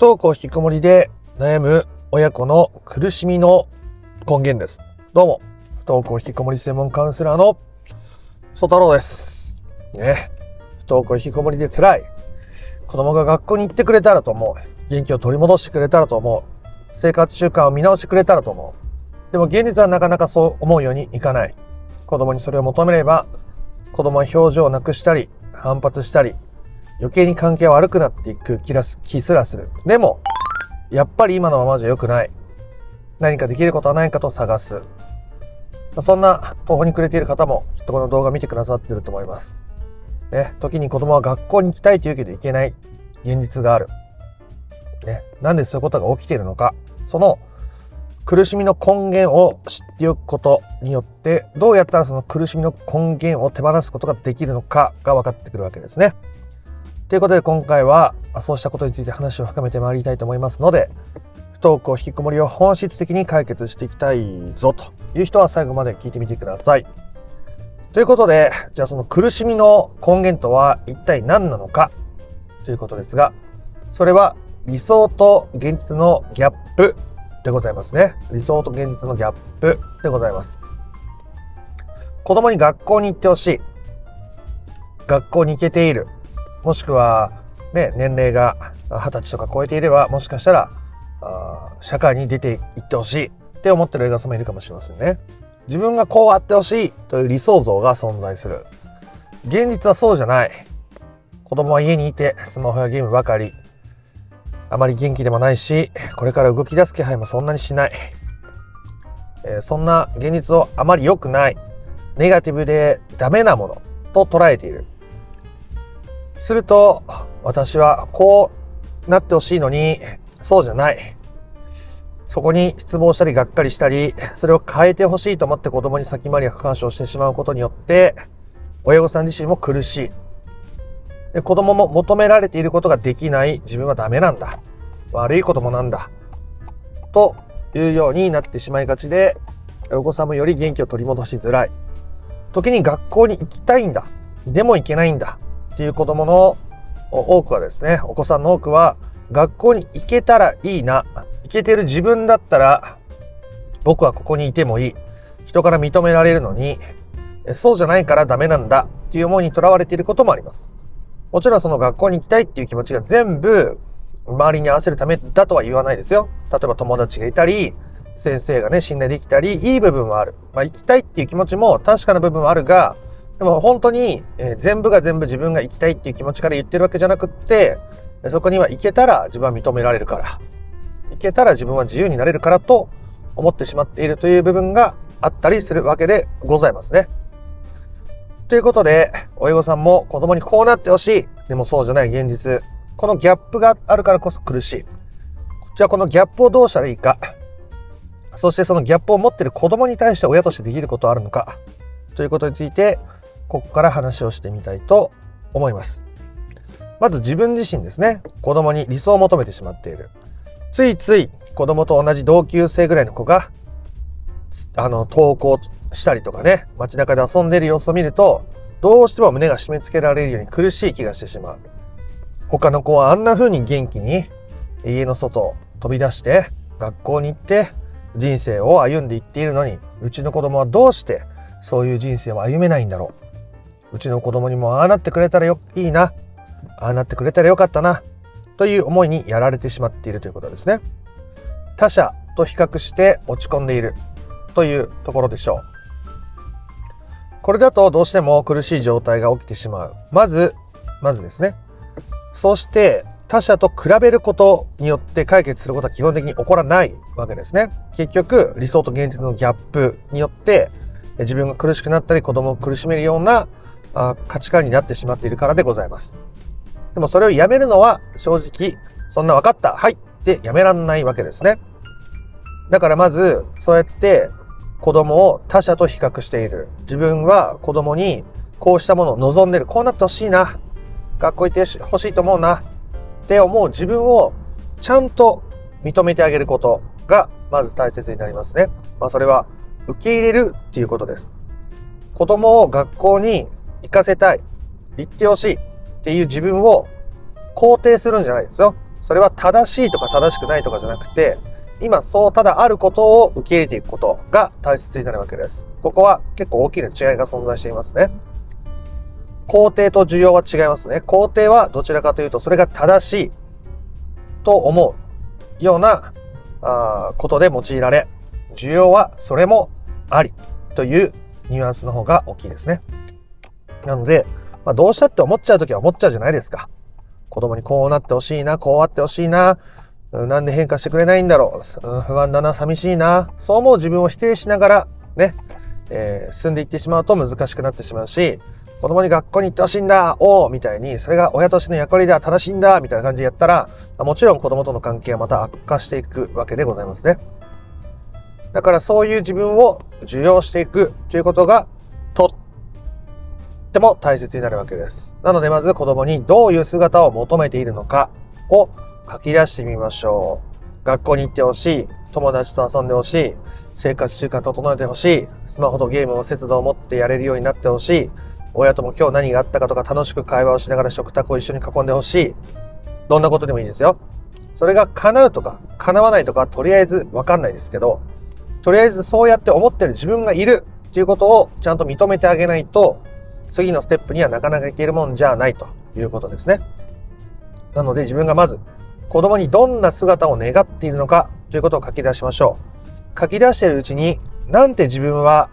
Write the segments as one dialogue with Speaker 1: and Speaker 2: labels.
Speaker 1: 不登校引きこもりで悩む親子の苦しみの根源です。どうも、不登校引きこもり専門カウンセラーの曽太郎です。ね。不登校引きこもりで辛い。子供が学校に行ってくれたらと思う。元気を取り戻してくれたらと思う。生活習慣を見直してくれたらと思う。でも現実はなかなかそう思うようにいかない。子供にそれを求めれば、子供は表情をなくしたり、反発したり、余計に関係は悪くなっていく気らす気すらする。でも、やっぱり今のままじゃ良くない。何かできることはないかと探す。そんな途方に暮れている方もきっとこの動画見てくださってると思います。ね、時に子供は学校に行きたいというけど行けない現実がある。ね、なんでそういうことが起きているのか。その苦しみの根源を知っておくことによってどうやったらその苦しみの根源を手放すことができるのかが分かってくるわけですね。ということで今回はそうしたことについて話を深めてまいりたいと思いますので不登校引きこもりを本質的に解決していきたいぞという人は最後まで聞いてみてください。ということでじゃあその苦しみの根源とは一体何なのかということですがそれは理想と現実のギャップでございますね。理想と現実のギャップでございます。子供に学校に行ってほしい。学校に行けている。もしくは、ね、年齢が20歳とか超えていれば、もしかしたら、社会に出て行ってほしいって思ってる映画さんもいるかもしれませんね。自分がこうあってほしいという理想像が存在する。現実はそうじゃない。子供は家にいてスマホやゲームばかり。あまり元気でもないし、これから動き出す気配もそんなにしない。えーそんな現実をあまり良くない、ネガティブでダメなものと捉えている。すると、私はこうなってほしいのに、そうじゃない。そこに失望したりがっかりしたり、それを変えてほしいと思って子供に先回りや過干渉してしまうことによって、親御さん自身も苦しい。で子供も求められていることができない自分はダメなんだ。悪い子供なんだ。というようになってしまいがちで、お子さんもより元気を取り戻しづらい。時に学校に行きたいんだ。でも行けないんだ。っていう子供の多くはですね、お子さんの多くは、学校に行けたらいいな。行けてる自分だったら、僕はここにいてもいい。人から認められるのに、そうじゃないからダメなんだ。っていう思いにとらわれていることもあります。もちろんその学校に行きたいっていう気持ちが全部周りに合わせるためだとは言わないですよ。例えば友達がいたり、先生がね、信頼できたり、いい部分はある。まあ行きたいっていう気持ちも確かな部分はあるが、でも本当に、え全部が全部自分が行きたいっていう気持ちから言ってるわけじゃなくって、そこには行けたら自分は認められるから、行けたら自分は自由になれるからと思ってしまっているという部分があったりするわけでございますね。ということで、親御さんも子供にこうなってほしい。でもそうじゃない現実。このギャップがあるからこそ苦しい。じゃあこのギャップをどうしたらいいか。そしてそのギャップを持っている子供に対して親としてできることはあるのか。ということについて、ここから話をしてみたいと思います。まず自分自身ですね。子供に理想を求めてしまっている。ついつい子供と同じ同級生ぐらいの子が、あの、登校したりとかね、街中で遊んでいる様子を見ると、どうしても胸が締め付けられるように苦しい気がしてしまう。他の子はあんな風に元気に家の外を飛び出して学校に行って人生を歩んでいっているのに、うちの子供はどうしてそういう人生を歩めないんだろう。うちの子供にもああなってくれたらよいいな。ああなってくれたらよかったな。という思いにやられてしまっているということですね。他者と比較して落ち込んでいるというところでしょう。これだとどうしても苦しい状態が起きてしまう。まず、まずですね。そして他者と比べることによって解決することは基本的に起こらないわけですね。結局理想と現実のギャップによって自分が苦しくなったり子供を苦しめるようなあ価値観になってしまっているからでございます。でもそれをやめるのは正直そんな分かったはいってやめらんないわけですね。だからまずそうやって子供を他者と比較している。自分は子供にこうしたものを望んでる。こうなってほしいな。学校行ってほしいと思うな。って思う自分をちゃんと認めてあげることがまず大切になりますね。まあそれは受け入れるっていうことです。子供を学校に行かせたい。行ってほしいっていう自分を肯定するんじゃないですよ。それは正しいとか正しくないとかじゃなくて、今そうただあることを受け入れていくことが大切になるわけです。ここは結構大きな違いが存在していますね。肯定と需要は違いますね。肯定はどちらかというとそれが正しいと思うようなあことで用いられ、需要はそれもありというニュアンスの方が大きいですね。なので、まあ、どうしたって思っちゃうときは思っちゃうじゃないですか。子供にこうなってほしいな、こうあってほしいな、なんで変化してくれないんだろう、不安だな、寂しいな、そう思う自分を否定しながらね、えー、進んでいってしまうと難しくなってしまうし、子供に学校に行ってほしいんだ、おみたいに、それが親としての役割では正しいんだ、みたいな感じでやったら、もちろん子供との関係はまた悪化していくわけでございますね。だからそういう自分を受容していくということがとっても大切になるわけです。なのでまず子供にどういう姿を求めているのかを書き出してみましょう。学校に行ってほしい。友達と遊んでほしい。生活習慣整えてほしい。スマホとゲームを節度を持ってやれるようになってほしい。親とも今日何があったかとか楽しく会話をしながら食卓を一緒に囲んでほしい。どんなことでもいいですよ。それが叶うとか叶わないとかとりあえずわかんないですけど、とりあえずそうやって思ってる自分がいるっていうことをちゃんと認めてあげないと、次のステップにはなかなかいけるもんじゃないということですね。なので自分がまず子供にどんな姿を願っているのかということを書き出しましょう。書き出しているうちに、なんて自分は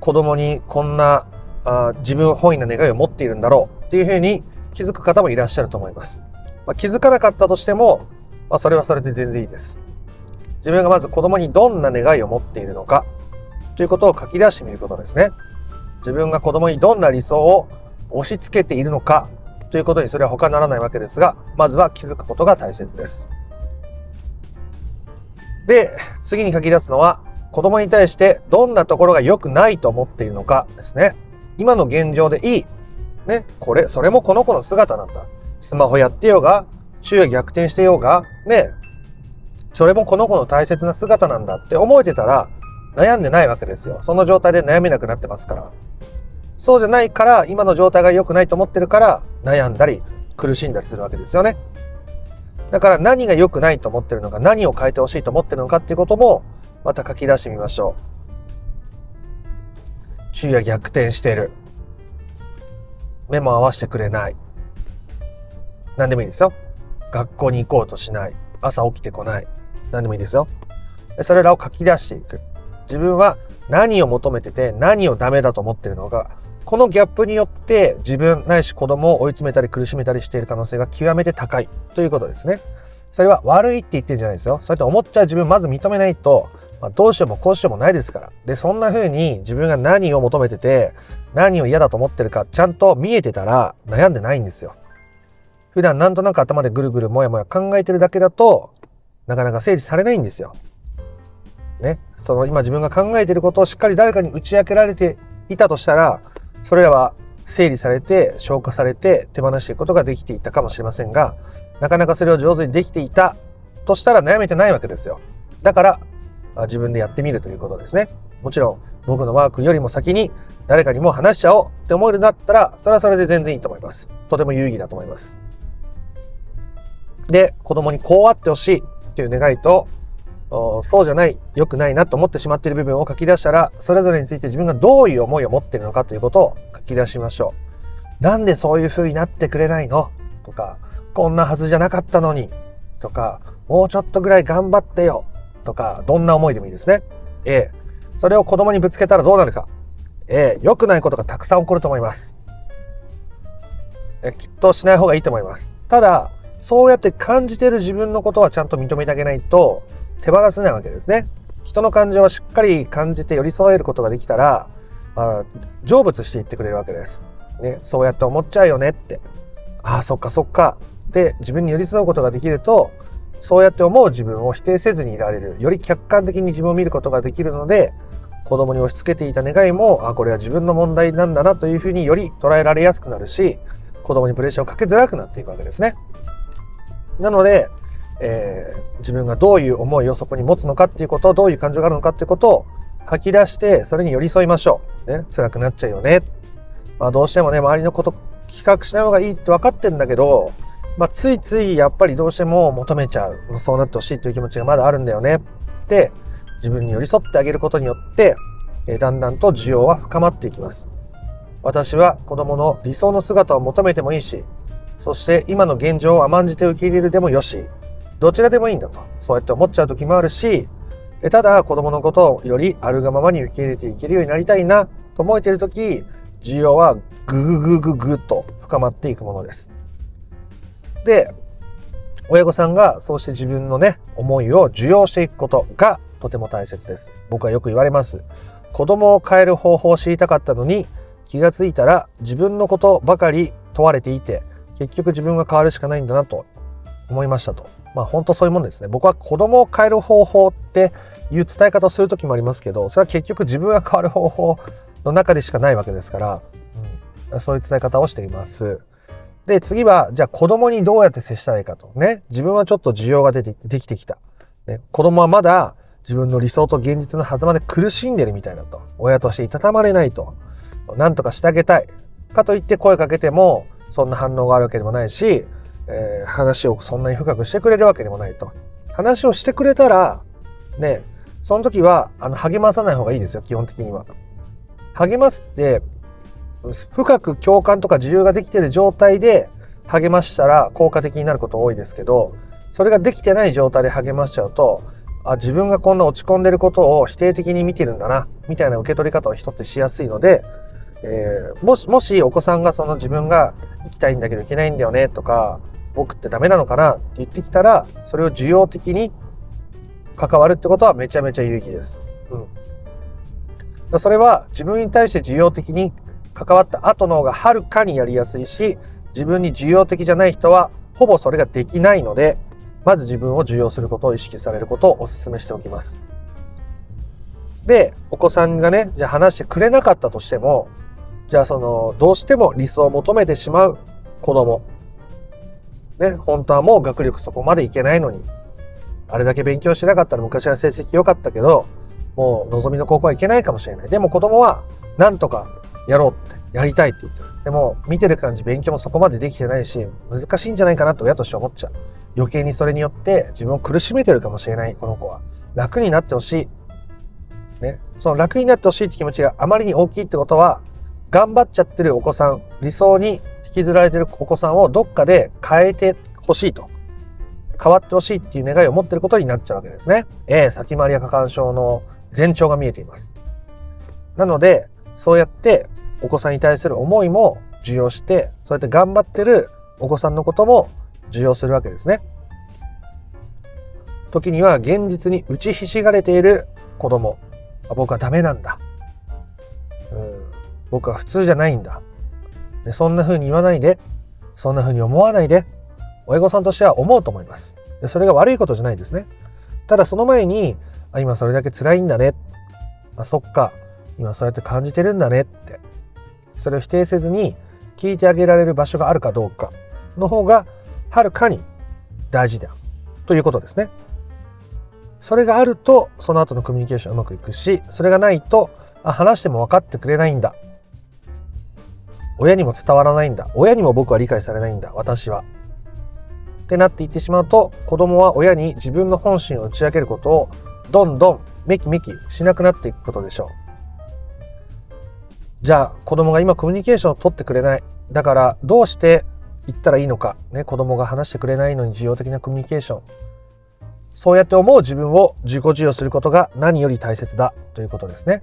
Speaker 1: 子供にこんなあ自分本位な願いを持っているんだろうっていうふうに気づく方もいらっしゃると思います。まあ、気づかなかったとしても、まあ、それはそれで全然いいです。自分がまず子供にどんな願いを持っているのかということを書き出してみることですね。自分が子供にどんな理想を押し付けているのかということにそれは他ならないわけですが、まずは気づくことが大切です。で、次に書き出すのは、子供に対してどんなところが良くないと思っているのかですね。今の現状でいい。ね、これ、それもこの子の姿なんだ。スマホやってようが、昼夜逆転してようが、ね、それもこの子の大切な姿なんだって思えてたら悩んでないわけですよ。その状態で悩めなくなってますから。そうじゃないから今の状態が良くないと思ってるから悩んだり苦しんだりするわけですよね。だから何が良くないと思ってるのか何を変えてほしいと思ってるのかっていうこともまた書き出してみましょう。昼夜逆転してる。目も合わせてくれない。何でもいいですよ。学校に行こうとしない。朝起きてこない。何でもいいですよ。それらを書き出していく。自分は何を求めてて何をダメだと思ってるのか、このギャップによって自分ないし子供を追い詰めたり苦しめたりしている可能性が極めて高いということですね。それは悪いって言ってるんじゃないですよ。そうやって思っちゃう自分まず認めないと、まあ、どうしようもこうしようもないですから。で、そんな風に自分が何を求めてて、何を嫌だと思ってるか、ちゃんと見えてたら悩んでないんですよ。普段なんとなく頭でぐるぐるもやもや考えてるだけだと、なかなか整理されないんですよ。ね。その今自分が考えてることをしっかり誰かに打ち明けられていたとしたら、それらは整理されて消化されて手放していくことができていたかもしれませんが、なかなかそれを上手にできていたとしたら悩めてないわけですよ。だから自分でやってみるということですね。もちろん僕のワークよりも先に誰かにも話しちゃおうって思えるんだったら、それはそれで全然いいと思います。とても有意義だと思います。で、子供にこうあってほしいっていう願いと、そうじゃない、良くないなと思ってしまっている部分を書き出したら、それぞれについて自分がどういう思いを持っているのかということを書き出しましょう。なんでそういう風になってくれないの？とか、こんなはずじゃなかったのにとか、もうちょっとぐらい頑張ってよとか、どんな思いでもいいですね。A、それを子供にぶつけたらどうなるか。A、良くないことがたくさん起こると思います。きっとしない方がいいと思います。ただ、そうやって感じている自分のことはちゃんと認めてあげないと手放せないわけですね。人の感情をしっかり感じて寄り添えることができたら、あ成仏していってくれるわけです。ね、そうやって思っちゃうよねって。ああ、そっかそっか。で、自分に寄り添うことができると、そうやって思う自分を否定せずにいられる。より客観的に自分を見ることができるので、子供に押し付けていた願いも、あ、これは自分の問題なんだなというふうにより捉えられやすくなるし、子供にプレッシャーをかけづらくなっていくわけですね。なので、えー、自分がどういう思いをそこに持つのかっていうことどういう感情があるのかっていうことを吐き出してそれに寄り添いましょう。ね、辛くなっちゃうよね。まあ、どうしてもね周りのこと比較しない方がいいって分かってんだけどまあ、ついついやっぱりどうしても求めちゃうそうなってほしいという気持ちがまだあるんだよねって自分に寄り添ってあげることによってえだんだんと需要は深まっていきます私は子供の理想の姿を求めてもいいしそして今の現状を甘んじて受け入れるでもよしどちらでもいいんだと。そうやって思っちゃう時もあるしただ子供のことをよりあるがままに受け入れていけるようになりたいなと思えている時需要はぐぐぐぐぐっと深まっていくものです。で親御さんがそうして自分のね思いを受容していくことがとても大切です。僕はよく言われます。子供を変える方法を知りたかったのに気がついたら自分のことばかり問われていて結局自分が変わるしかないんだなと。思いましたと。まあ本当そういうもんですね。僕は子供を変える方法っていう伝え方をする時もありますけどそれは結局自分が変わる方法の中でしかないわけですから、うん、そういう伝え方をしています。で次はじゃあ子供にどうやって接したらいいかと。ね自分はちょっと需要が出てできてきた、ね、子供はまだ自分の理想と現実の狭間で苦しんでるみたいだと。親としていたたまれないと。何とかしてあげたい。かといって声かけてもそんな反応があるわけでもないし、えー、話をそんなに深くしてくれるわけでもないと。話をしてくれたらねその時はあの励まさない方がいいですよ基本的には。励ますって深く共感とか自由ができてる状態で励ましたら効果的になること多いですけどそれができてない状態で励ましちゃうとあ自分がこんな落ち込んでることを否定的に見てるんだなみたいな受け取り方を人ってしやすいので、えー、もしもしお子さんがその自分が行きたいんだけど行けないんだよねとか僕ってダメなのかなって言ってきたらそれを受容的に関わるってことはめちゃめちゃ有意義です。うん、それは自分に対して受容的に関わった後の方がはるかにやりやすいし自分に受容的じゃない人はほぼそれができないのでまず自分を受容することを意識されることをお勧めしておきます。で、お子さんがね、じゃあ話してくれなかったとしても、じゃあその、どうしても理想を求めてしまう子供。ね、本当はもう学力そこまでいけないのに、あれだけ勉強してなかったら昔は成績良かったけど、もう望みの高校はいけないかもしれない。でも子供は、なんとかやろうって、やりたいって言ってる。でも、見てる感じ勉強もそこまでできてないし、難しいんじゃないかなと親として思っちゃう。余計にそれによって自分を苦しめてるかもしれないこの子は楽になってほしいねその楽になってほしいって気持ちがあまりに大きいってことは頑張っちゃってるお子さん理想に引きずられてるお子さんをどっかで変えてほしいと変わってほしいっていう願いを持ってることになっちゃうわけですね。えー、先回りや過干渉の前兆が見えています。なので、そうやってお子さんに対する思いも受容して、そうやって頑張ってるお子さんのことも受容するわけですね。時には現実に打ちひしがれている子供。僕はダメなんだ。うん僕は普通じゃないんだ。でそんな風に言わないで、そんな風に思わないで、親御さんとしては思うと思います。でそれが悪いことじゃないですね。ただその前に、あ今それだけ辛いんだね。あそっか、今そうやって感じてるんだねって。それを否定せずに聞いてあげられる場所があるかどうかの方がはるかに大事だということですね。それがあるとその後のコミュニケーションうまくいくしそれがないとあ話しても分かってくれないんだ親にも伝わらないんだ。親にも僕は理解されないんだ。私は。ってなっていってしまうと子供は親に自分の本心を打ち明けることをどんどんめきめきしなくなっていくことでしょう。じゃあ子供が今コミュニケーションを取ってくれない。だからどうして言ったらいいのか、ね、子供が話してくれないのに需要的なコミュニケーション。そうやって思う自分を自己授与することが何より大切だ。ということですね。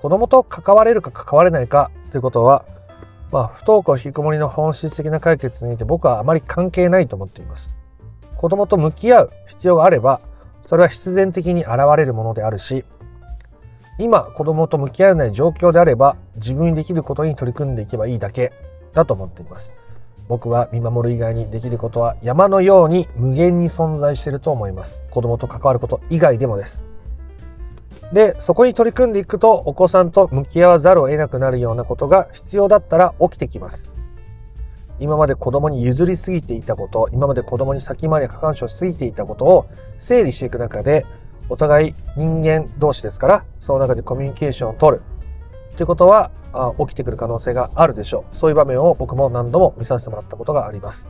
Speaker 1: 子供と関われるか関われないか。ということは、まあ、不登校引きこもりの本質的な解決において僕はあまり関係ないと思っています。子供と向き合う必要があればそれは必然的に現れるものであるし今子供と向き合えない状況であれば自分にできることに取り組んでいけばいいだけだと思っています。僕は見守る以外にできることは山のように無限に存在していると思います。子供と関わること以外でもです。でそこに取り組んでいくとお子さんと向き合わざるを得なくなるようなことが必要だったら起きてきます。今まで子供に譲りすぎていたこと今まで子供に先回り過干渉しすぎていたことを整理していく中でお互い人間同士ですからその中でコミュニケーションを取る。ということは起きてくる可能性があるでしょう。そういう場面を僕も何度も見させてもらったことがあります。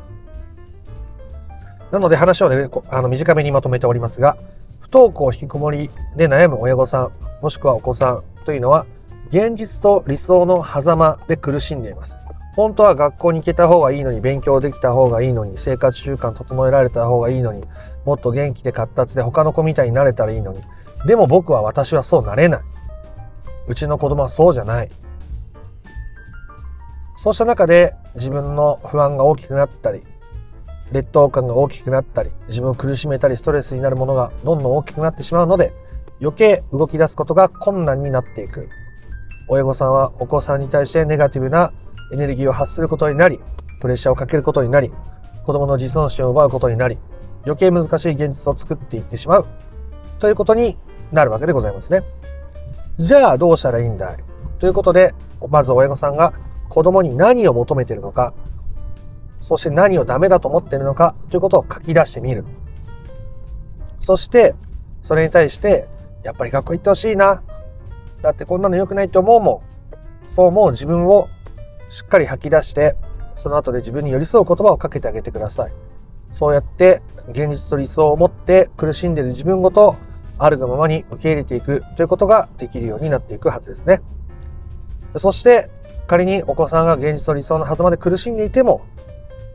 Speaker 1: なので話をね、あの短めにまとめておりますが、不登校引きこもりで悩む親御さん、もしくはお子さんというのは、現実と理想の狭間で苦しんでいます。本当は学校に行けた方がいいのに、勉強できた方がいいのに、生活習慣整えられた方がいいのに、もっと元気で活発で他の子みたいになれたらいいのに。でも僕は私はそうなれない。うちの子供はそうじゃない。そうした中で自分の不安が大きくなったり、劣等感が大きくなったり自分を苦しめたりストレスになるものがどんどん大きくなってしまうので余計動き出すことが困難になっていく。親御さんはお子さんに対してネガティブなエネルギーを発することになりプレッシャーをかけることになり子供の自尊心を奪うことになり余計難しい現実を作っていってしまう。ということになるわけでございますね。じゃあどうしたらいいんだい？ということでまず親御さんが子供に何を求めているのかそして何をダメだと思ってるのかということを書き出してみる。そして、それに対して、やっぱり学校行ってほしいな。だってこんなの良くないと思うもん。そう思う自分をしっかり吐き出して、その後で自分に寄り添う言葉をかけてあげてください。そうやって現実と理想を持って苦しんでいる自分ごとあるがままに受け入れていくということができるようになっていくはずですね。そして仮にお子さんが現実と理想の狭間で苦しんでいても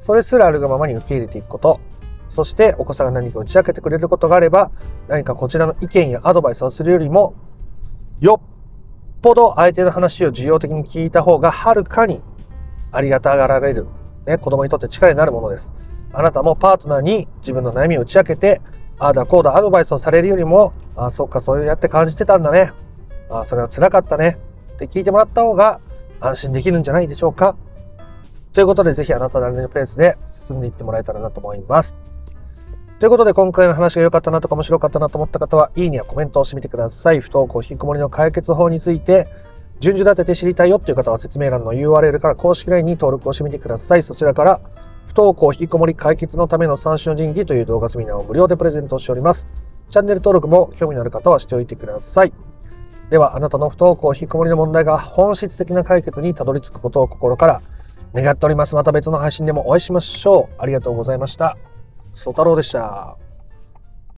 Speaker 1: それすらあるがままに受け入れていくこと。そしてお子さんが何か打ち明けてくれることがあれば、何かこちらの意見やアドバイスをするよりも、よっぽど相手の話を受容的に聞いた方がはるかにありがたがられる。ね、子供にとって力になるものです。あなたもパートナーに自分の悩みを打ち明けて、ああだこうだアドバイスをされるよりも、ああ、そっか、そうやって感じてたんだね。ああ、それは辛かったね。って聞いてもらった方が安心できるんじゃないでしょうか。ということで、ぜひあなたなりのペースで進んでいってもらえたらなと思います。ということで、今回の話が良かったなとか面白かったなと思った方は、いいねやコメントをしてみてください。不登校引きこもりの解決法について、順序立てて知りたいよっていう方は説明欄の URL から公式 LINE に登録をしてみてください。そちらから、不登校引きこもり解決のための三種の神器という動画セミナーを無料でプレゼントしております。チャンネル登録も興味のある方はしておいてください。では、あなたの不登校引きこもりの問題が本質的な解決にたどり着くことを心から願っております。また別の配信でもお会いしましょう。ありがとうございました。ソ太郎でした。